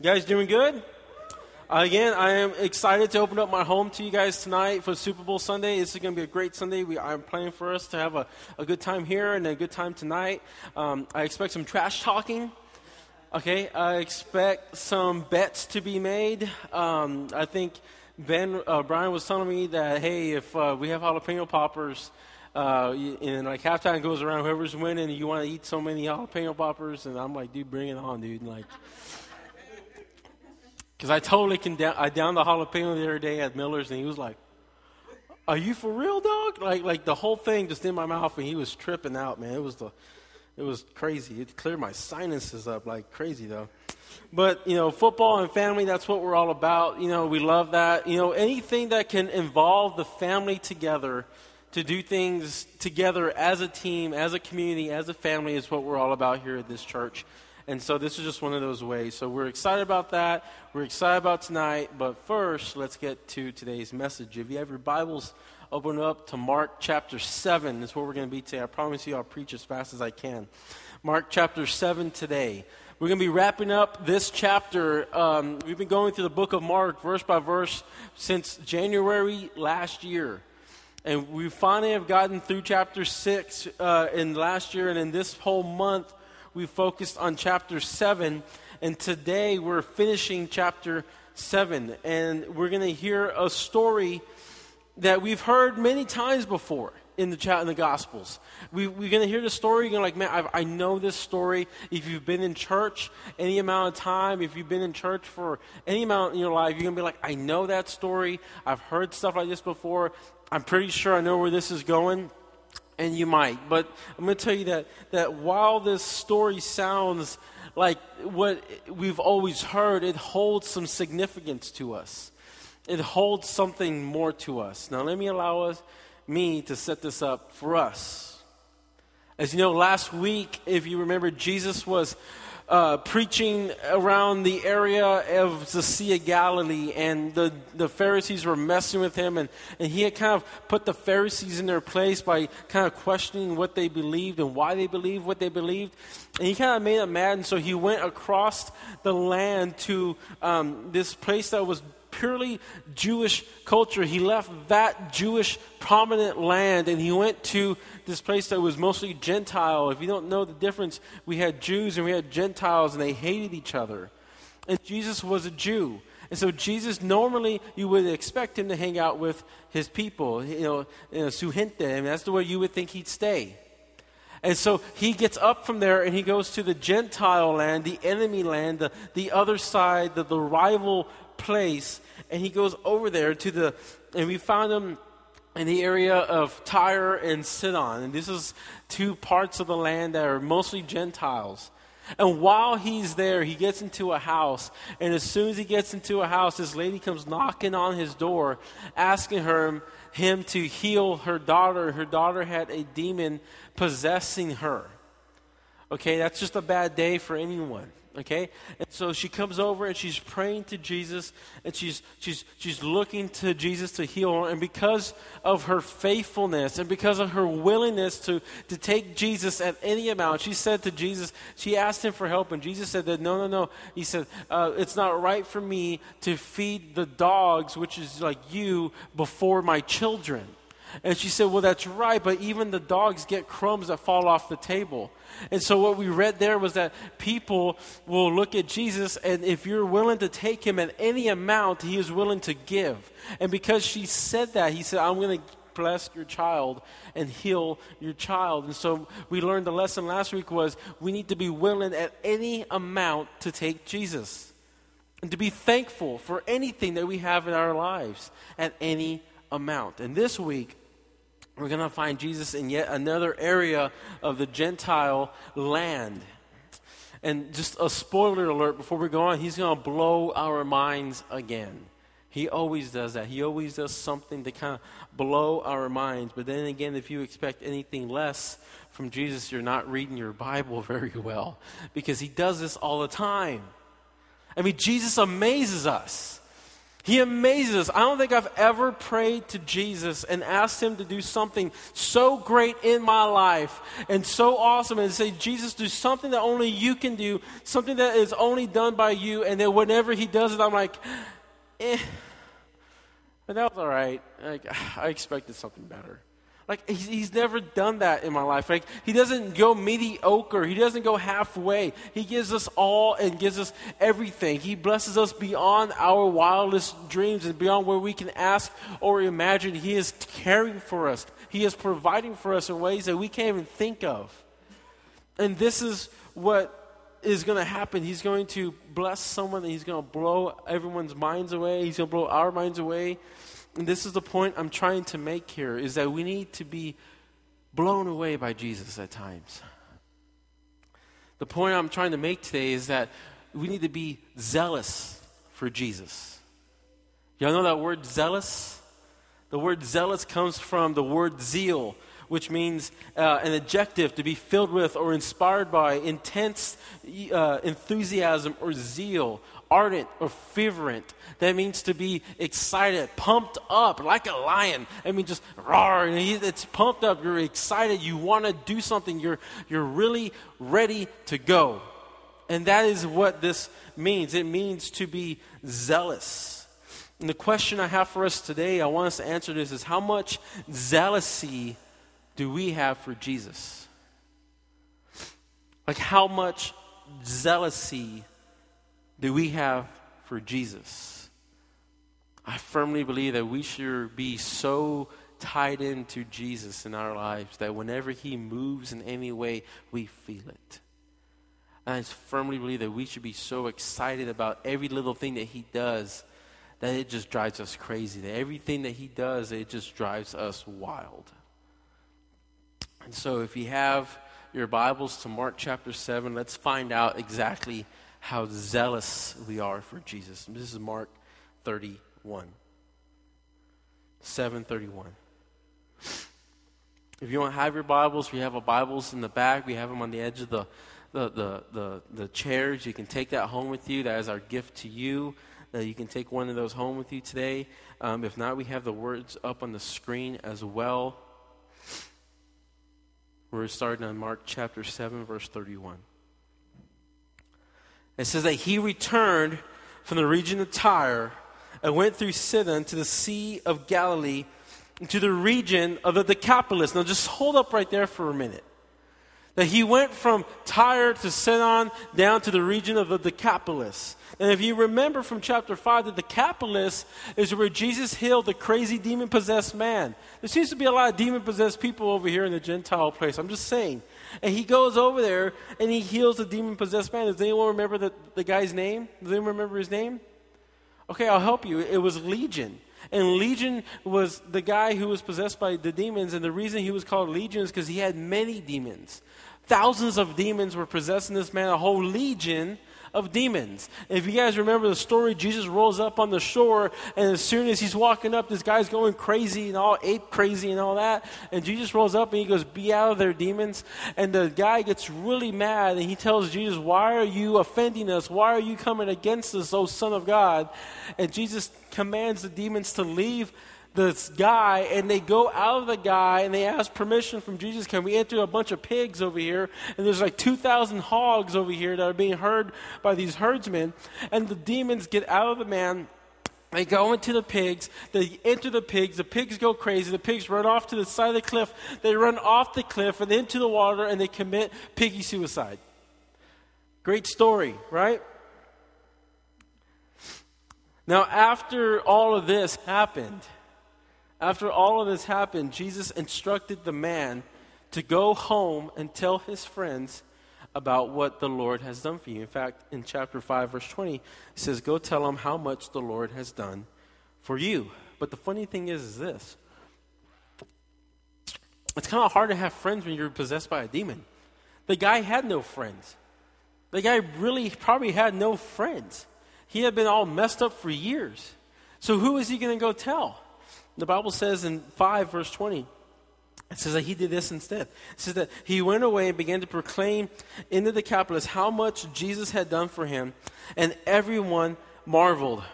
You guys doing good? Again, I am excited to open up my home to you guys tonight for Super Bowl Sunday. This is going to be a great Sunday. We, I'm planning for us to have a, a good time here and a good time tonight. Um, I expect some trash talking. Okay, I expect some bets to be made. Um, I think Ben uh, Brian was telling me that hey, if uh, we have jalapeno poppers, uh, and like halftime goes around, whoever's winning, you want to eat so many jalapeno poppers, and I'm like, dude, bring it on, dude. Like, because I totally can down, I downed the jalapeno the other day at Miller's, and he was like, "Are you for real, dog?" Like, like the whole thing just in my mouth, and he was tripping out, man. It was the, it was crazy. It cleared my sinuses up like crazy, though. But you know, football and family—that's what we're all about. You know, we love that. You know, anything that can involve the family together to do things together as a team, as a community, as a family is what we're all about here at this church. And so this is just one of those ways. So we're excited about that. We're excited about tonight. But first, let's get to today's message. If you have your Bibles, open up to Mark chapter 7. That's where we're going to be today. I promise you I'll preach as fast as I can. Mark chapter 7 today. We're going to be wrapping up this chapter. Um, we've been going through the book of Mark verse by verse since January last year. And we finally have gotten through chapter 6 uh, in last year, and in this whole month, we focused on chapter 7, and today we're finishing chapter 7. And we're going to hear a story that we've heard many times before in the chat in the Gospels. We, are going to hear the story. You're like, man, I've, i know this story. If you've been in church any amount of time, if you've been in church for any amount in your life, you're going to be like, I know that story. I've heard stuff like this before. I'm pretty sure I know where this is going and you might. But I'm going to tell you that, that while this story sounds like what we've always heard, it holds some significance to us. It holds something more to us. Now, let me allow us, me to set this up for us. As you know, last week, if you remember, Jesus was uh, preaching around the area of the Sea of Galilee, and the, the Pharisees were messing with him, and, and he had kind of put the Pharisees in their place by kind of questioning what they believed and why they believed what they believed. And he kind of made them mad, and so he went across the land to um, this place that was purely Jewish culture. He left that Jewish prominent land and he went to this place that was mostly Gentile. If you don't know the difference, we had Jews and we had Gentiles and they hated each other. And Jesus was a Jew. And so Jesus normally you would expect him to hang out with his people, you know, you know gente, and that's the way you would think he'd stay. And so he gets up from there and he goes to the Gentile land, the enemy land, the, the other side, the, the rival place, and he goes over there to the, and we found him in the area of Tyre and Sidon. And this is two parts of the land that are mostly Gentiles. And while he's there, he gets into a house. And as soon as he gets into a house, this lady comes knocking on his door, asking her, him to heal her daughter. Her daughter had a demon possessing her. Okay, that's just a bad day for anyone. Okay? And so she comes over and she's praying to Jesus and she's she's she's looking to Jesus to heal her. And because of her faithfulness and because of her willingness to, to take Jesus at any amount, she said to Jesus, she asked him for help, and Jesus said that no, no, no. He said, uh, it's not right for me to feed the dogs, which is like you, before my children. And she said, Well, that's right, but even the dogs get crumbs that fall off the table. And so, what we read there was that people will look at Jesus, and if you're willing to take him at any amount, he is willing to give. And because she said that, he said, I'm going to bless your child and heal your child. And so, we learned the lesson last week was we need to be willing at any amount to take Jesus and to be thankful for anything that we have in our lives at any amount. And this week, we're going to find Jesus in yet another area of the Gentile land. And just a spoiler alert before we go on, he's going to blow our minds again. He always does that. He always does something to kind of blow our minds. But then again, if you expect anything less from Jesus, you're not reading your Bible very well because he does this all the time. I mean, Jesus amazes us. He amazes us. I don't think I've ever prayed to Jesus and asked him to do something so great in my life and so awesome and say, Jesus, do something that only you can do, something that is only done by you. And then whenever he does it, I'm like, eh. But that was all right. Like, I expected something better. Like, he's, he's never done that in my life. Like, he doesn't go mediocre. He doesn't go halfway. He gives us all and gives us everything. He blesses us beyond our wildest dreams and beyond where we can ask or imagine. He is caring for us, He is providing for us in ways that we can't even think of. And this is what is going to happen. He's going to bless someone and he's going to blow everyone's minds away. He's going to blow our minds away. And this is the point I'm trying to make here is that we need to be blown away by Jesus at times. The point I'm trying to make today is that we need to be zealous for Jesus. Y'all know that word zealous? The word zealous comes from the word zeal, which means uh, an adjective to be filled with or inspired by intense uh, enthusiasm or zeal, ardent or fervent. That means to be excited, pumped up like a lion. I mean, just roar, it's pumped up. You're excited. You want to do something. You're, you're really ready to go. And that is what this means. It means to be zealous. And the question I have for us today, I want us to answer this is how much zealousy do we have for Jesus? Like, how much zealousy do we have for Jesus? I firmly believe that we should be so tied into Jesus in our lives that whenever He moves in any way, we feel it. And I firmly believe that we should be so excited about every little thing that He does that it just drives us crazy. That everything that He does, it just drives us wild. And so, if you have your Bibles to Mark chapter 7, let's find out exactly how zealous we are for Jesus. This is Mark 31. 731. If you don't have your Bibles, we have our Bibles in the back. We have them on the edge of the, the, the, the, the chairs. You can take that home with you. That is our gift to you. Uh, you can take one of those home with you today. Um, if not, we have the words up on the screen as well. We're starting on Mark chapter 7, verse 31. It says that he returned from the region of Tyre and went through Sidon to the Sea of Galilee to the region of the Decapolis. Now, just hold up right there for a minute. That he went from Tyre to Sidon down to the region of the Decapolis. And if you remember from chapter 5, the Decapolis is where Jesus healed the crazy demon possessed man. There seems to be a lot of demon possessed people over here in the Gentile place. I'm just saying. And he goes over there and he heals the demon possessed man. Does anyone remember the, the guy's name? Does anyone remember his name? Okay, I'll help you. It was Legion. And Legion was the guy who was possessed by the demons. And the reason he was called Legion is because he had many demons. Thousands of demons were possessing this man, a whole legion of demons. If you guys remember the story, Jesus rolls up on the shore, and as soon as he's walking up, this guy's going crazy and all ape crazy and all that. And Jesus rolls up and he goes, Be out of there, demons. And the guy gets really mad and he tells Jesus, Why are you offending us? Why are you coming against us, O Son of God? And Jesus commands the demons to leave this guy and they go out of the guy and they ask permission from Jesus. Can we enter a bunch of pigs over here? And there's like 2,000 hogs over here that are being herd by these herdsmen. And the demons get out of the man. They go into the pigs. They enter the pigs. The pigs go crazy. The pigs run off to the side of the cliff. They run off the cliff and into the water and they commit piggy suicide. Great story, right? Now, after all of this happened, after all of this happened, Jesus instructed the man to go home and tell his friends about what the Lord has done for you. In fact, in chapter 5, verse 20, it says, Go tell them how much the Lord has done for you. But the funny thing is, is this it's kind of hard to have friends when you're possessed by a demon. The guy had no friends. The guy really probably had no friends. He had been all messed up for years. So who is he going to go tell? The Bible says in 5, verse 20, it says that he did this instead. It says that he went away and began to proclaim into the Decapolis how much Jesus had done for him, and everyone marveled.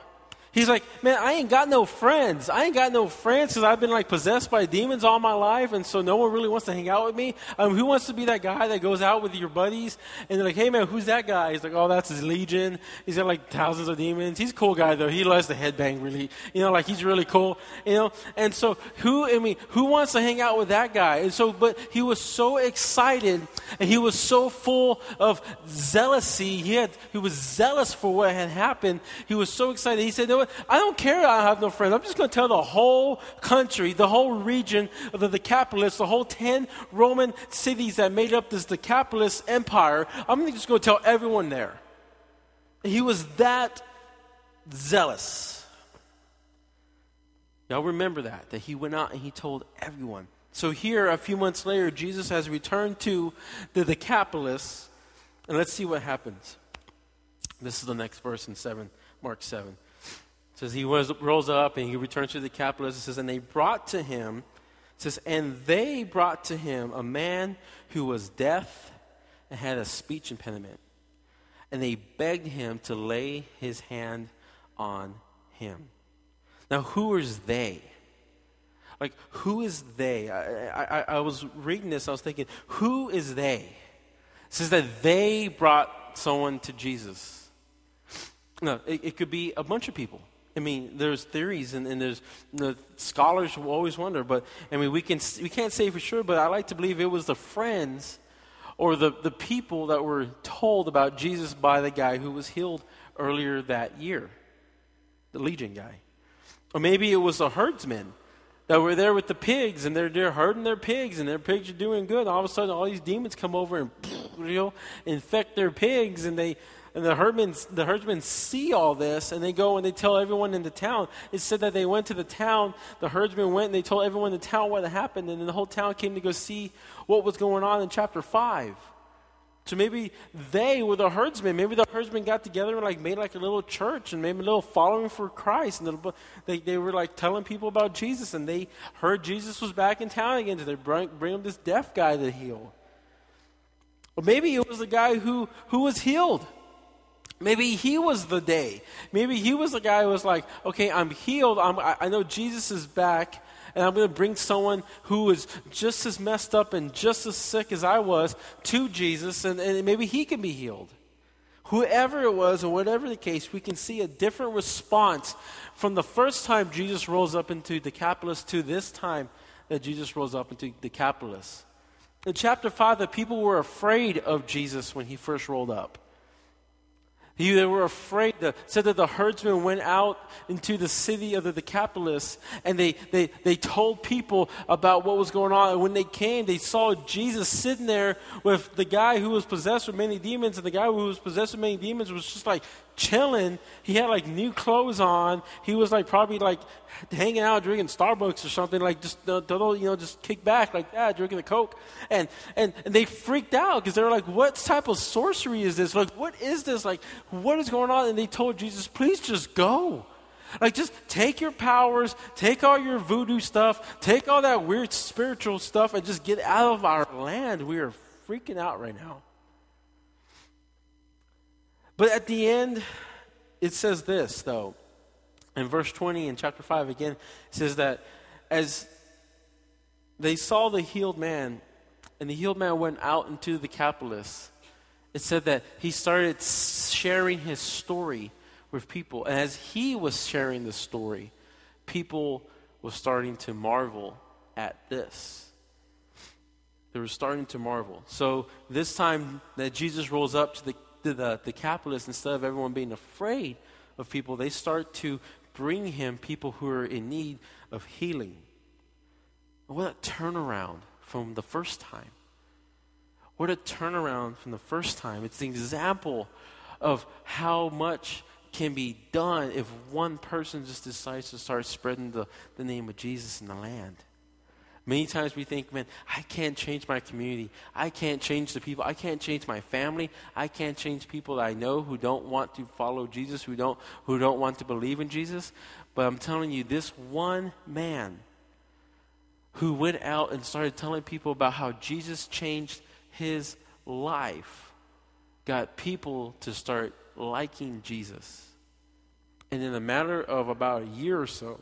He's like, man, I ain't got no friends. I ain't got no friends because I've been like possessed by demons all my life, and so no one really wants to hang out with me. Um, who wants to be that guy that goes out with your buddies and they're like, hey man, who's that guy? He's like, oh, that's his legion. He's got like thousands of demons. He's a cool guy though. He loves the headbang really, you know, like he's really cool, you know. And so who, I mean, who wants to hang out with that guy? And so, but he was so excited and he was so full of zealousy. He had, he was zealous for what had happened. He was so excited. He said, no, I don't care I have no friends. I'm just going to tell the whole country, the whole region of the Decapolis, the whole 10 Roman cities that made up this Decapolis empire. I'm just going to tell everyone there. He was that zealous. Y'all remember that, that he went out and he told everyone. So here, a few months later, Jesus has returned to the Decapolis, and let's see what happens. This is the next verse in 7, Mark 7 says he was, rose up and he returned to the Decapolis. It says, and they brought to him, says, and they brought to him a man who was deaf and had a speech impediment. And they begged him to lay his hand on him. Now, who is they? Like, who is they? I, I, I was reading this, I was thinking, who is they? It says that they brought someone to Jesus. No, it, it could be a bunch of people. I mean, there's theories and, and there's the scholars will always wonder, but I mean, we can we can't say for sure, but I like to believe it was the friends or the, the people that were told about Jesus by the guy who was healed earlier that year, the legion guy, or maybe it was the herdsmen that were there with the pigs and they're they're herding their pigs and their pigs are doing good. All of a sudden, all these demons come over and you know infect their pigs and they and the herdsmen, the herdsmen see all this and they go and they tell everyone in the town. It said that they went to the town, the herdsmen went and they told everyone in the town what had happened, and then the whole town came to go see what was going on in chapter 5. So maybe they were the herdsmen. Maybe the herdsmen got together and like made like a little church and made a little following for Christ. And they, they were like telling people about Jesus. And they heard Jesus was back in town again. So they bring, bring him this deaf guy to heal. Or maybe it was the guy who, who was healed. Maybe he was the day. Maybe he was the guy who was like, okay, I'm healed. I'm, I know Jesus is back, and I'm going to bring someone who is just as messed up and just as sick as I was to Jesus, and, and maybe he can be healed. Whoever it was, or whatever the case, we can see a different response from the first time Jesus rose up into the Decapolis to this time that Jesus rose up into the Decapolis. In chapter 5, the people were afraid of Jesus when he first rolled up. They were afraid. The, said that the herdsmen went out into the city of the Decapolis and they, they, they told people about what was going on. And when they came, they saw Jesus sitting there with the guy who was possessed with many demons. And the guy who was possessed with many demons was just like chilling. He had like new clothes on. He was like probably like hanging out drinking Starbucks or something, like just you know just kick back like that, drinking a Coke. And and, and they freaked out because they were like, "What type of sorcery is this? Like, what is this? Like, what is going on?" And they told Jesus, "Please just go." Like, just take your powers, take all your voodoo stuff, take all that weird spiritual stuff, and just get out of our land. We are freaking out right now. But at the end, it says this, though. In verse 20 in chapter 5 again, it says that as they saw the healed man, and the healed man went out into the Decapolis, it said that he started sharing his story with people. And as he was sharing the story, people were starting to marvel at this. They were starting to marvel. So this time that Jesus rolls up to the the, the, the Decapolis, instead of everyone being afraid of people, they start to bring him people who are in need of healing. What a turnaround from the first time. What a turnaround from the first time. It's the example of how much can be done if one person just decides to start spreading the, the name of Jesus in the land. Many times we think, man, I can't change my community. I can't change the people. I can't change my family. I can't change people I know who don't want to follow Jesus, who don't, who don't want to believe in Jesus. But I'm telling you, this one man who went out and started telling people about how Jesus changed his life got people to start liking Jesus. And in a matter of about a year or so,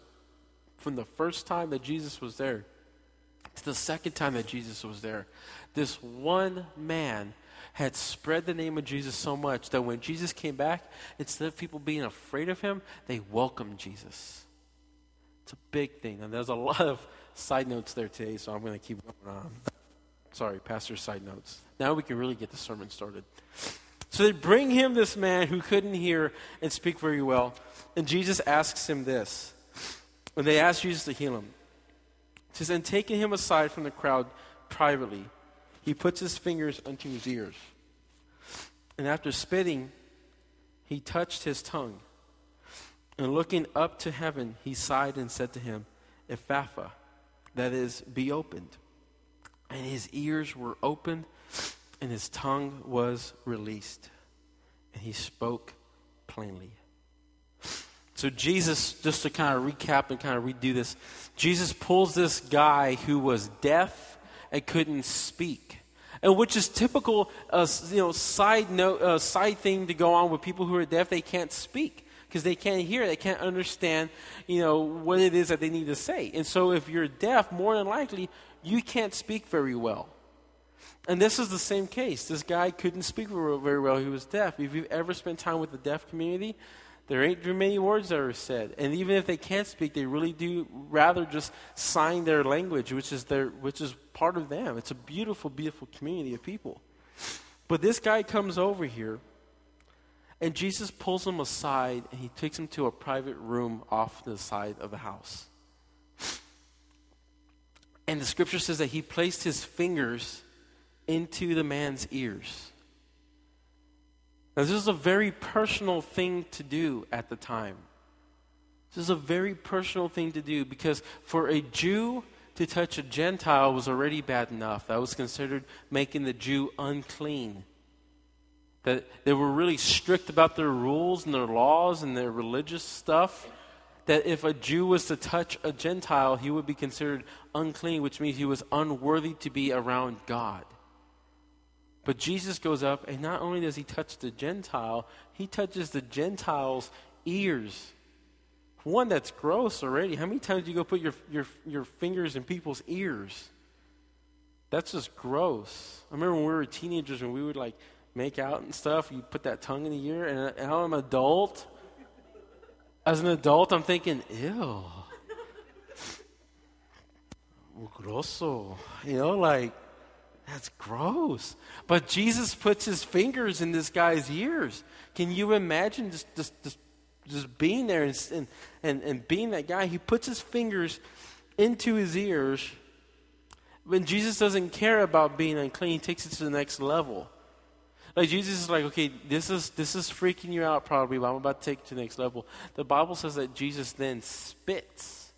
from the first time that Jesus was there to the second time that Jesus was there, this one man had spread the name of Jesus so much that when Jesus came back, instead of people being afraid of him, they welcomed Jesus. It's a big thing. And there's a lot of side notes there today, so I'm going to keep going on. Sorry, pastor side notes. Now we can really get the sermon started. So they bring him this man who couldn't hear and speak very well. And Jesus asks him this. When they ask Jesus to heal him, he says, And taking him aside from the crowd privately, he puts his fingers unto his ears. And after spitting, he touched his tongue. And looking up to heaven, he sighed and said to him, Ephphatha, that is, be opened. And his ears were opened, and his tongue was released. And he spoke plainly. So, Jesus, just to kind of recap and kind of redo this, Jesus pulls this guy who was deaf and couldn't speak. And which is typical, uh, you know, side note, uh, side thing to go on with people who are deaf. They can't speak because they can't hear, they can't understand, you know, what it is that they need to say. And so, if you're deaf, more than likely, you can't speak very well. And this is the same case. This guy couldn't speak very well. He was deaf. If you've ever spent time with the deaf community, there ain't very many words that are said. And even if they can't speak, they really do rather just sign their language, which is their which is part of them. It's a beautiful, beautiful community of people. But this guy comes over here and Jesus pulls him aside and he takes him to a private room off the side of the house. And the scripture says that he placed his fingers into the man's ears. Now, this is a very personal thing to do at the time. This is a very personal thing to do because for a Jew to touch a Gentile was already bad enough. That was considered making the Jew unclean. That they were really strict about their rules and their laws and their religious stuff. That if a Jew was to touch a Gentile, he would be considered unclean, which means he was unworthy to be around God. But Jesus goes up, and not only does he touch the Gentile, he touches the Gentile's ears. One that's gross already. How many times do you go put your, your, your fingers in people's ears? That's just gross. I remember when we were teenagers and we would like make out and stuff, you put that tongue in the ear, and now I'm an adult. As an adult, I'm thinking, ew. Grosso. You know, like, that's gross. But Jesus puts his fingers in this guy's ears. Can you imagine just, just, just, just being there and, and, and being that guy? He puts his fingers into his ears. When Jesus doesn't care about being unclean, he takes it to the next level. Like Jesus is like, okay, this is this is freaking you out probably, but I'm about to take it to the next level. The Bible says that Jesus then spits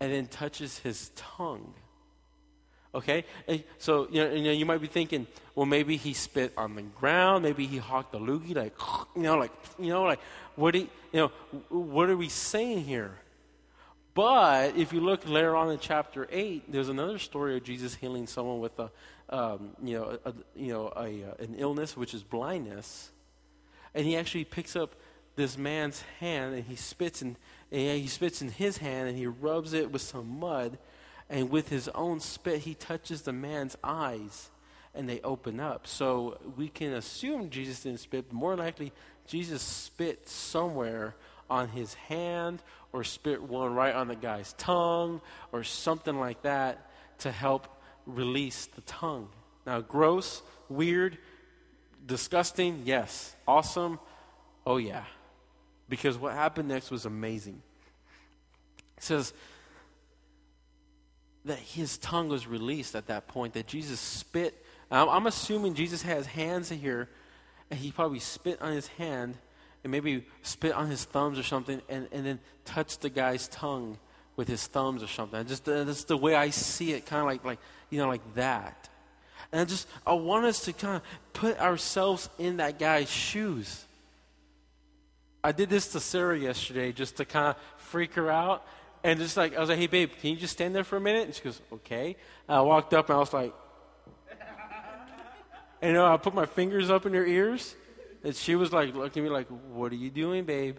and then touches his tongue. Okay? So, you know, you know, you might be thinking, well, maybe he spit on the ground. Maybe he hawked a loogie, like, you know, like, you know, like, what, do you, you know, what are we saying here? But if you look later on in chapter 8, there's another story of Jesus healing someone with a, um, you know, a, you know a, uh, an illness, which is blindness. And he actually picks up this man's hand and he spits in, and he spits in his hand and he rubs it with some mud and with his own spit, he touches the man's eyes and they open up. So we can assume Jesus didn't spit, more likely, Jesus spit somewhere on his hand or spit one right on the guy's tongue or something like that to help release the tongue. Now, gross, weird, disgusting, yes. Awesome, oh yeah. Because what happened next was amazing. It says, that his tongue was released at that point, that Jesus spit. I'm, I'm assuming Jesus has hands here, and he probably spit on his hand and maybe spit on his thumbs or something and, and then touched the guy's tongue with his thumbs or something. Just uh, that's the way I see it, kind of like like you know like that. And I just I want us to kind of put ourselves in that guy's shoes. I did this to Sarah yesterday just to kind of freak her out. And just like, I was like, hey, babe, can you just stand there for a minute? And she goes, okay. And I walked up and I was like, and you know, I put my fingers up in her ears. And she was like looking at me like, What are you doing, babe?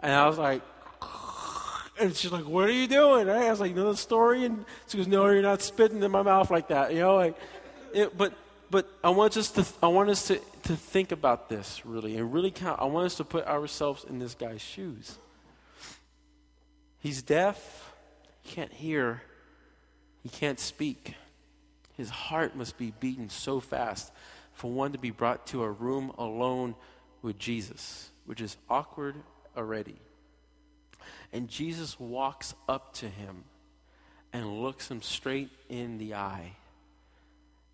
And I was like, and she's like, "What are you doing?" Right? I was like, "You know the story?" And she goes, "No, you're not spitting in my mouth like that." You know, like, it, but but I want us to I want us to to think about this really and really count. I want us to put ourselves in this guy's shoes. He's deaf, he can't hear, he can't speak. His heart must be beating so fast for one to be brought to a room alone with Jesus, which is awkward already. And Jesus walks up to him and looks him straight in the eye.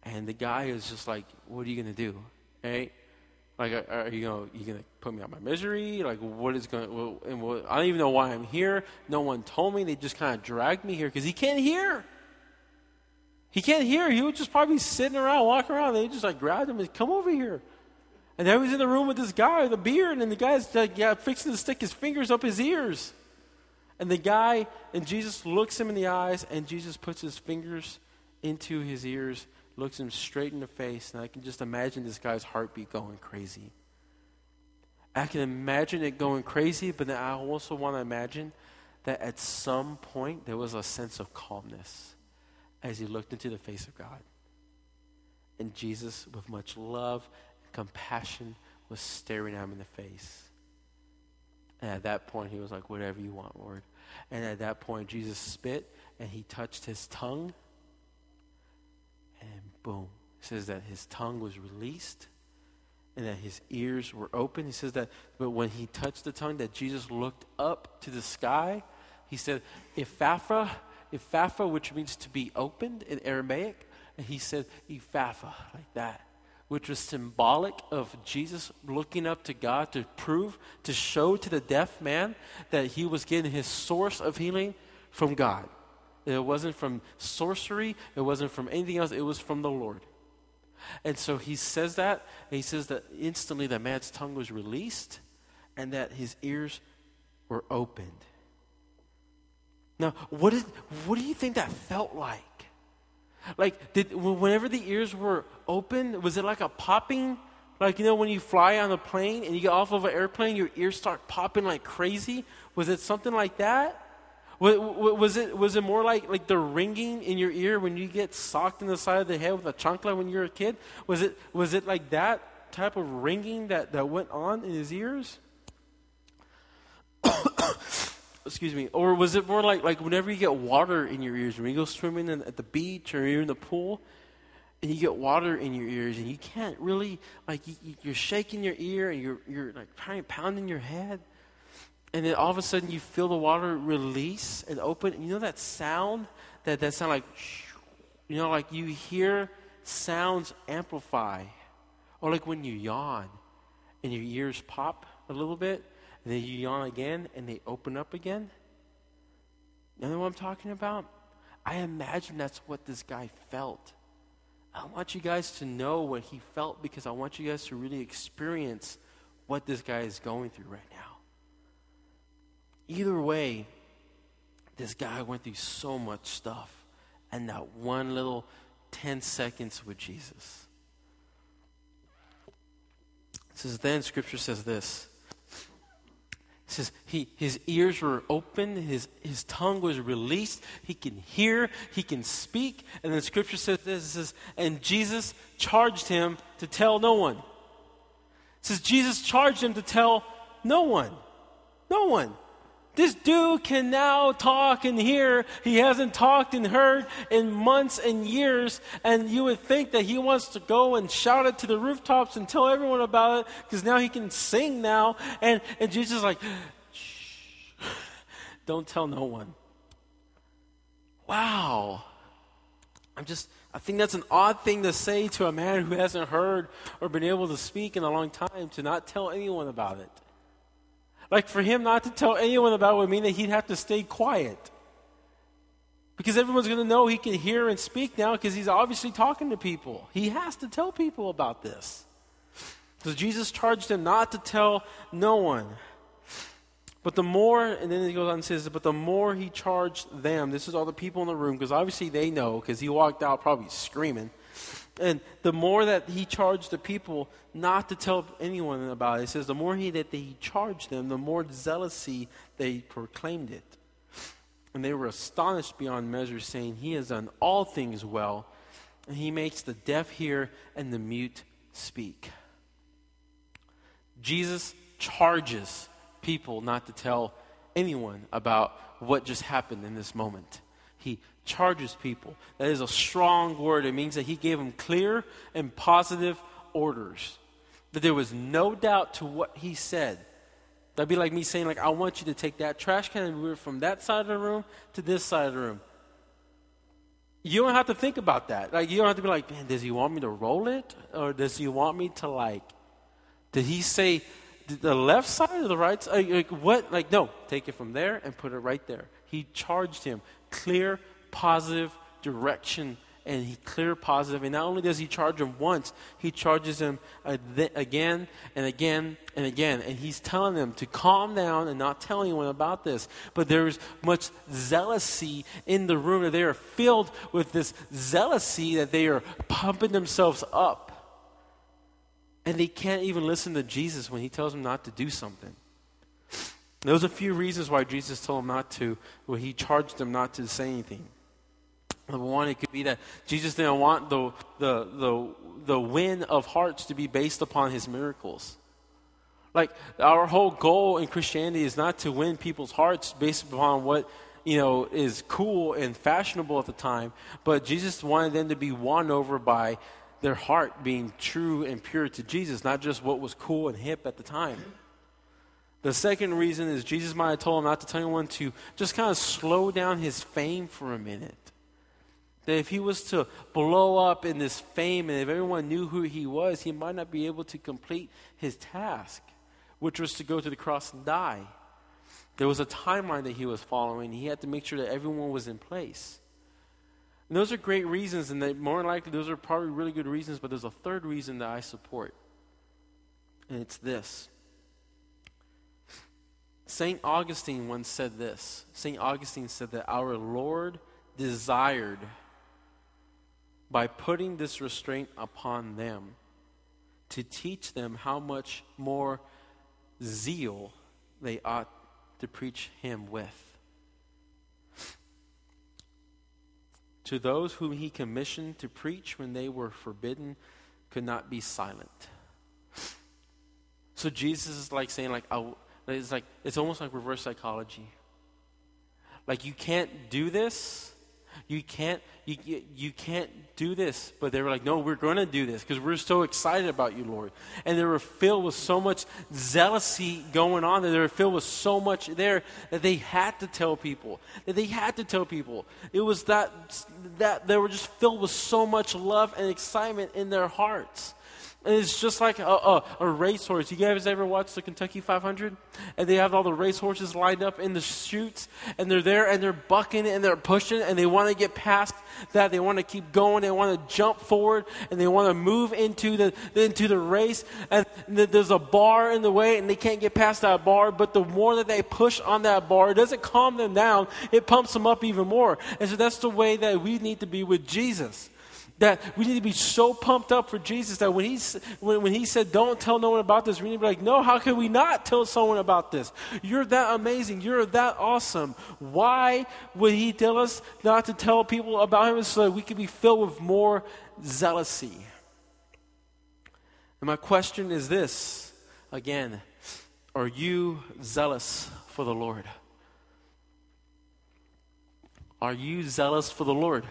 And the guy is just like, What are you going to do? Right? Like, are you going you gonna put me on my misery? Like, what is well, and what, I don't even know why I'm here. No one told me. They just kind of dragged me here because he can't hear. He can't hear. He was just probably sitting around, walking around. They just like grabbed him and come over here. And he was in the room with this guy with a beard, and the guy's like, yeah, fixing to stick his fingers up his ears. And the guy, and Jesus looks him in the eyes, and Jesus puts his fingers into his ears, looks him straight in the face, and I can just imagine this guy's heartbeat going crazy. I can imagine it going crazy, but then I also want to imagine that at some point there was a sense of calmness as he looked into the face of God. And Jesus, with much love and compassion, was staring at him in the face. And at that point, he was like, Whatever you want, Lord. And at that point, Jesus spit and he touched his tongue. Boom. It says that his tongue was released and that his ears were open. He says that, but when he touched the tongue, that Jesus looked up to the sky. He said, Ephapha, Ephapha, which means to be opened in Aramaic. And he said, Ephapha, like that which was symbolic of Jesus looking up to God to prove, to show to the deaf man that he was getting his source of healing from God. It wasn't from sorcery, it wasn't from anything else, it was from the Lord. And so he says that, and he says that instantly the man's tongue was released and that his ears were opened. Now, what, is, what do you think that felt like? Like, did, whenever the ears were open, was it like a popping? Like, you know, when you fly on a plane and you get off of an airplane, your ears start popping like crazy? Was it something like that? Was, it, was it more like, like the ringing in your ear when you get socked in the side of the head with a chancla when you're a kid? Was it, was it like that type of ringing that, that went on in his ears? excuse me, or was it more like like whenever you get water in your ears when you go swimming in, at the beach or you're in the pool, and you get water in your ears and you can't really like you, are shaking your ear and you're you're like trying pounding your head, and then all of a sudden you feel the water release and open. And you know that sound that that sound like, you know, like you hear sounds amplify, or like when you yawn and your ears pop a little bit and then you yawn again and they open up again. You know what I'm talking about? I imagine that's what this guy felt. I want you guys to know what he felt because I want you guys to really experience what this guy is going through right now. Either way, this guy went through so much stuff and that one little 10 seconds with Jesus. It says, then scripture says this says he, his ears were open, his, his tongue was released, he can hear, he can speak. And then scripture says this says, and Jesus charged him to tell no one. It says Jesus charged him to tell no one. No one. This dude can now talk and hear. He hasn't talked and heard in months and years. And you would think that he wants to go and shout it to the rooftops and tell everyone about it because now he can sing now. And, and Jesus is like, shh, don't tell no one. Wow. I'm just, I think that's an odd thing to say to a man who hasn't heard or been able to speak in a long time to not tell anyone about it. Like for him not to tell anyone about would mean that he'd have to stay quiet. Because everyone's going to know he can hear and speak now because he's obviously talking to people. He has to tell people about this. So Jesus charged him not to tell no one. But the more, and then he goes on and says, but the more he charged them, this is all the people in the room, because obviously they know, because he walked out probably screaming. And the more that he charged the people not to tell anyone about it, it says the more he that he charged them, the more zealousy they proclaimed it. And they were astonished beyond measure, saying, He has done all things well, and he makes the deaf hear and the mute speak. Jesus charges people not to tell anyone about what just happened in this moment. He charges people. That is a strong word. It means that he gave them clear and positive orders. That there was no doubt to what he said. That'd be like me saying, like, I want you to take that trash can and move it from that side of the room to this side of the room. You don't have to think about that. Like, you don't have to be like, man, does he want me to roll it? Or does he want me to, like, did he say the left side or the right side? Like, what? Like, no, take it from there and put it right there. He charged him clear, positive direction and he clear positive. And not only does he charge him once, he charges him again and again and again. And he's telling them to calm down and not tell anyone about this. But there's much zealousy in the room that they are filled with this zealousy that they are pumping themselves up. And they can't even listen to Jesus when he tells them not to do something. There's a few reasons why Jesus told them not to, well, he charged them not to say anything. Number one, it could be that Jesus didn't want the, the, the, the win of hearts to be based upon his miracles. Like, our whole goal in Christianity is not to win people's hearts based upon what, you know, is cool and fashionable at the time, but Jesus wanted them to be won over by their heart being true and pure to Jesus, not just what was cool and hip at the time. The second reason is Jesus might have told him not to tell anyone to just kind of slow down his fame for a minute. That if he was to blow up in this fame and if everyone knew who he was, he might not be able to complete his task, which was to go to the cross and die. There was a timeline that he was following. He had to make sure that everyone was in place. And those are great reasons, and they, more likely, those are probably really good reasons, but there's a third reason that I support. And it's this St. Augustine once said this St. Augustine said that our Lord desired, by putting this restraint upon them, to teach them how much more zeal they ought to preach Him with. to those whom he commissioned to preach when they were forbidden could not be silent. So Jesus is like saying, like, oh, it's like it's almost like reverse psychology. Like you can't do this you can't, you, you, can't do this. But they were like, no, we're going to do this because we're so excited about you, Lord. And they were filled with so much zealousy going on that they were filled with so much there that they had to tell people. That they had to tell people. It was that, that they were just filled with so much love and excitement in their hearts. And it's just like a, a, a, racehorse. You guys ever watched the Kentucky 500? And they have all the racehorses lined up in the chutes, and they're there, and they're bucking, and they're pushing, and they want to get past that. They want to keep going. They want to jump forward, and they want to move into the into the race. And there's a bar in the way, and they can't get past that bar. But the more that they push on that bar, it doesn't calm them down. It pumps them up even more. And so that's the way that we need to be with Jesus. That we need to be so pumped up for Jesus that when he, when, when he said, Don't tell no one about this, we need to be like, No, how can we not tell someone about this? You're that amazing. You're that awesome. Why would he tell us not to tell people about him so that we can be filled with more zealousy? And my question is this again Are you zealous for the Lord? Are you zealous for the Lord?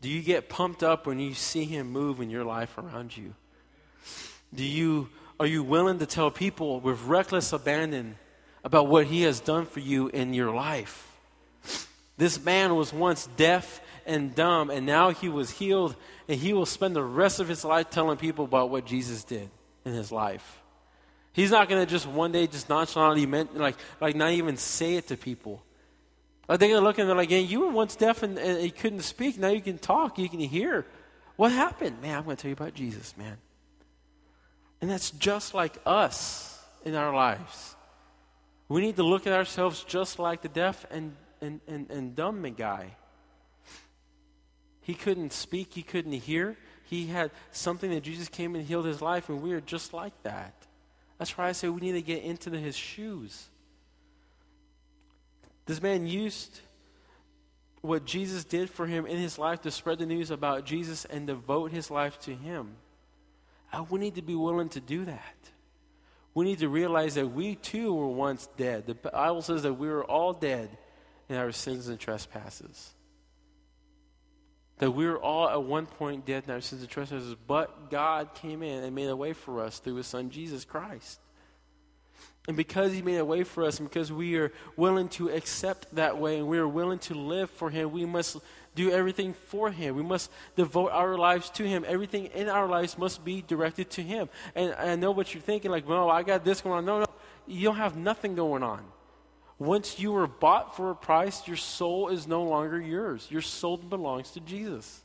Do you get pumped up when you see him move in your life around you? Do you are you willing to tell people with reckless abandon about what he has done for you in your life? This man was once deaf and dumb and now he was healed and he will spend the rest of his life telling people about what Jesus did in his life. He's not going to just one day just nonchalantly like like not even say it to people. Uh, like they're going to look and they're like, yeah, you were once deaf and, and you couldn't speak. Now you can talk, you can hear. What happened? Man, I'm going to tell you about Jesus, man. And that's just like us in our lives. We need to look at ourselves just like the deaf and, and, and, and dumb guy. He couldn't speak, he couldn't hear. He had something that Jesus came and healed his life, and we are just like that. That's why I say we need to get into the, his shoes. This man used what Jesus did for him in his life to spread the news about Jesus and devote his life to him. And we need to be willing to do that. We need to realize that we too were once dead. The Bible says that we were all dead in our sins and trespasses. That we were all at one point dead in our sins and trespasses, but God came in and made a way for us through his son Jesus Christ. And because he made a way for us, and because we are willing to accept that way, and we are willing to live for him, we must do everything for him. We must devote our lives to him. Everything in our lives must be directed to him. And I know what you're thinking, like, well, I got this going on. No, no, you don't have nothing going on. Once you were bought for a price, your soul is no longer yours. Your soul belongs to Jesus.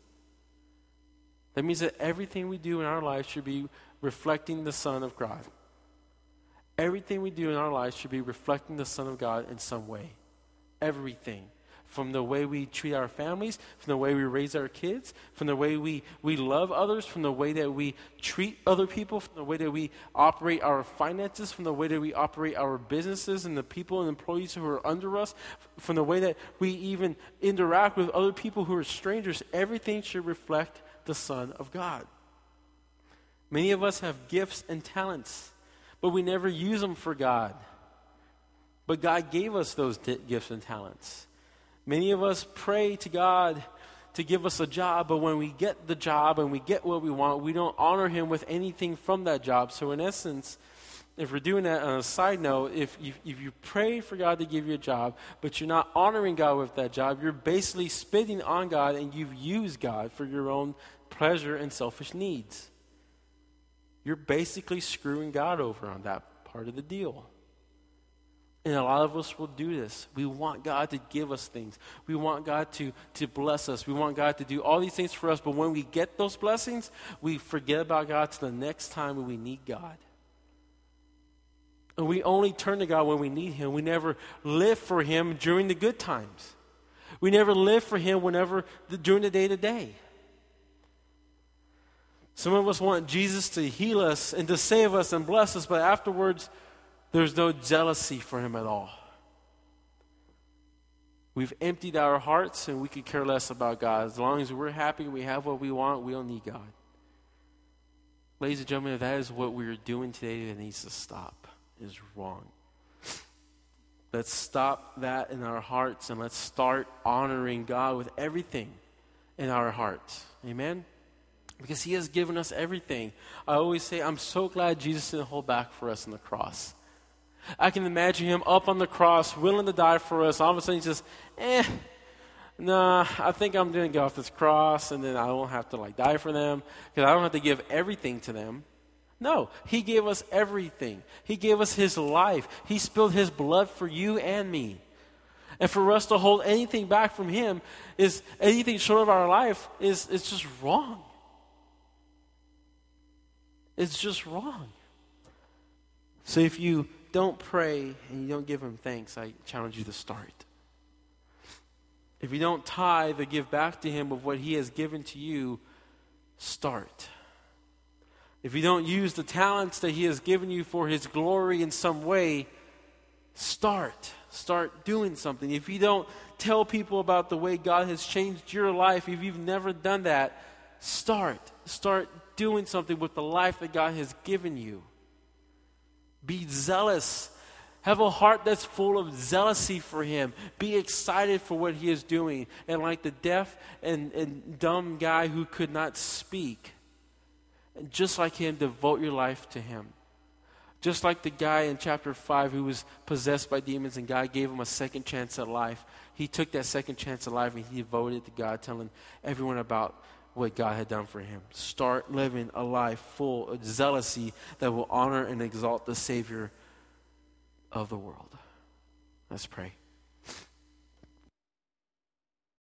That means that everything we do in our lives should be reflecting the Son of God. Everything we do in our lives should be reflecting the Son of God in some way. Everything. From the way we treat our families, from the way we raise our kids, from the way we, we love others, from the way that we treat other people, from the way that we operate our finances, from the way that we operate our businesses and the people and employees who are under us, from the way that we even interact with other people who are strangers. Everything should reflect the Son of God. Many of us have gifts and talents but we never use them for God. But God gave us those t- gifts and talents. Many of us pray to God to give us a job, but when we get the job and we get what we want, we don't honor Him with anything from that job. So, in essence, if we're doing that on a side note, if you, if you pray for God to give you a job, but you're not honoring God with that job, you're basically spitting on God and you've used God for your own pleasure and selfish needs you're basically screwing God over on that part of the deal. And a lot of us will do this. We want God to give us things. We want God to, to bless us. We want God to do all these things for us. But when we get those blessings, we forget about God to the next time when we need God. And we only turn to God when we need Him. We never live for Him during the good times. We never live for Him whenever during the day to day. Some of us want Jesus to heal us and to save us and bless us, but afterwards, there's no jealousy for him at all. We've emptied our hearts and we could care less about God. As long as we're happy, we have what we want, we don't need God. Ladies and gentlemen, that is what we're doing today that needs to stop, is wrong. Let's stop that in our hearts and let's start honoring God with everything in our hearts. Amen? Because he has given us everything. I always say, I'm so glad Jesus didn't hold back for us on the cross. I can imagine him up on the cross, willing to die for us. All of a sudden, he says, eh, nah, I think I'm going to get off this cross, and then I won't have to like die for them because I don't have to give everything to them. No, he gave us everything. He gave us his life. He spilled his blood for you and me. And for us to hold anything back from him is anything short of our life is it's just wrong. It's just wrong. So if you don't pray and you don't give him thanks, I challenge you to start. If you don't tithe or give back to him of what he has given to you, start. If you don't use the talents that he has given you for his glory in some way, start. Start doing something. If you don't tell people about the way God has changed your life, if you've never done that, start. Start doing something with the life that God has given you. Be zealous. Have a heart that's full of zealousy for Him. Be excited for what He is doing. And like the deaf and, and dumb guy who could not speak, and just like Him, devote your life to Him. Just like the guy in chapter 5 who was possessed by demons and God gave him a second chance at life. He took that second chance at life and he devoted to God, telling everyone about what God had done for him. Start living a life full of zealousy that will honor and exalt the Savior of the world. Let's pray.